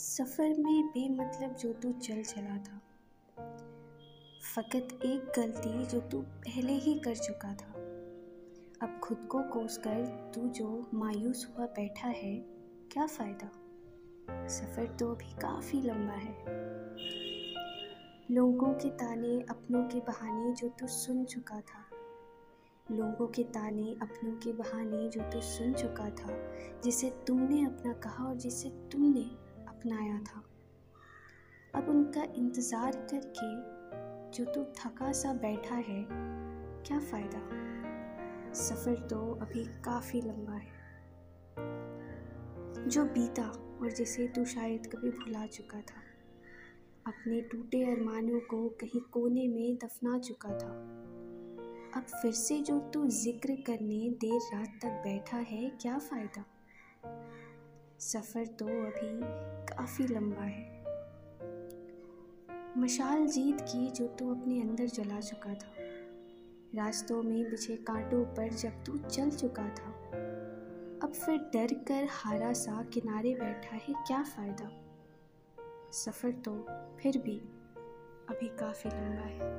सफ़र में बेमतलब जो तू चल चला था। फ़कत एक गलती जो तू पहले ही कर चुका था। अब खुद को कोस कर तू जो मायूस हुआ बैठा है, क्या फ़ायदा? सफ़र तो अभी काफ़ी लंबा है। लोगों के ताने अपनों के बहाने जो तू सुन चुका था। लोगों के ताने अपनों के बहाने जो तू सुन चुका था, जिसे तुमने अपना कहा और जिसे तुमने अपनाया था। अब उनका इंतज़ार करके जो तू थका सा बैठा है, क्या फ़ायदा? सफ़र तो अभी काफ़ी लंबा है। जो बीता और जिसे तू शायद कभी भुला चुका था, अपने टूटे अरमानों को कहीं कोने में दफना चुका था। अब फिर से जो तू ज़िक्र करने देर रात तक बैठा है, क्या फ़ायदा? सफ़र तो अभी काफ़ी लंबा है। मशाल जीत की जो तू अपने अंदर जला चुका था। रास्तों में बिछे कांटों पर जब तू चल चुका था। अब फिर डर कर हारा सा किनारे बैठा है क्या फ़ायदा? सफ़र तो फिर भी अभी काफ़ी लंबा है।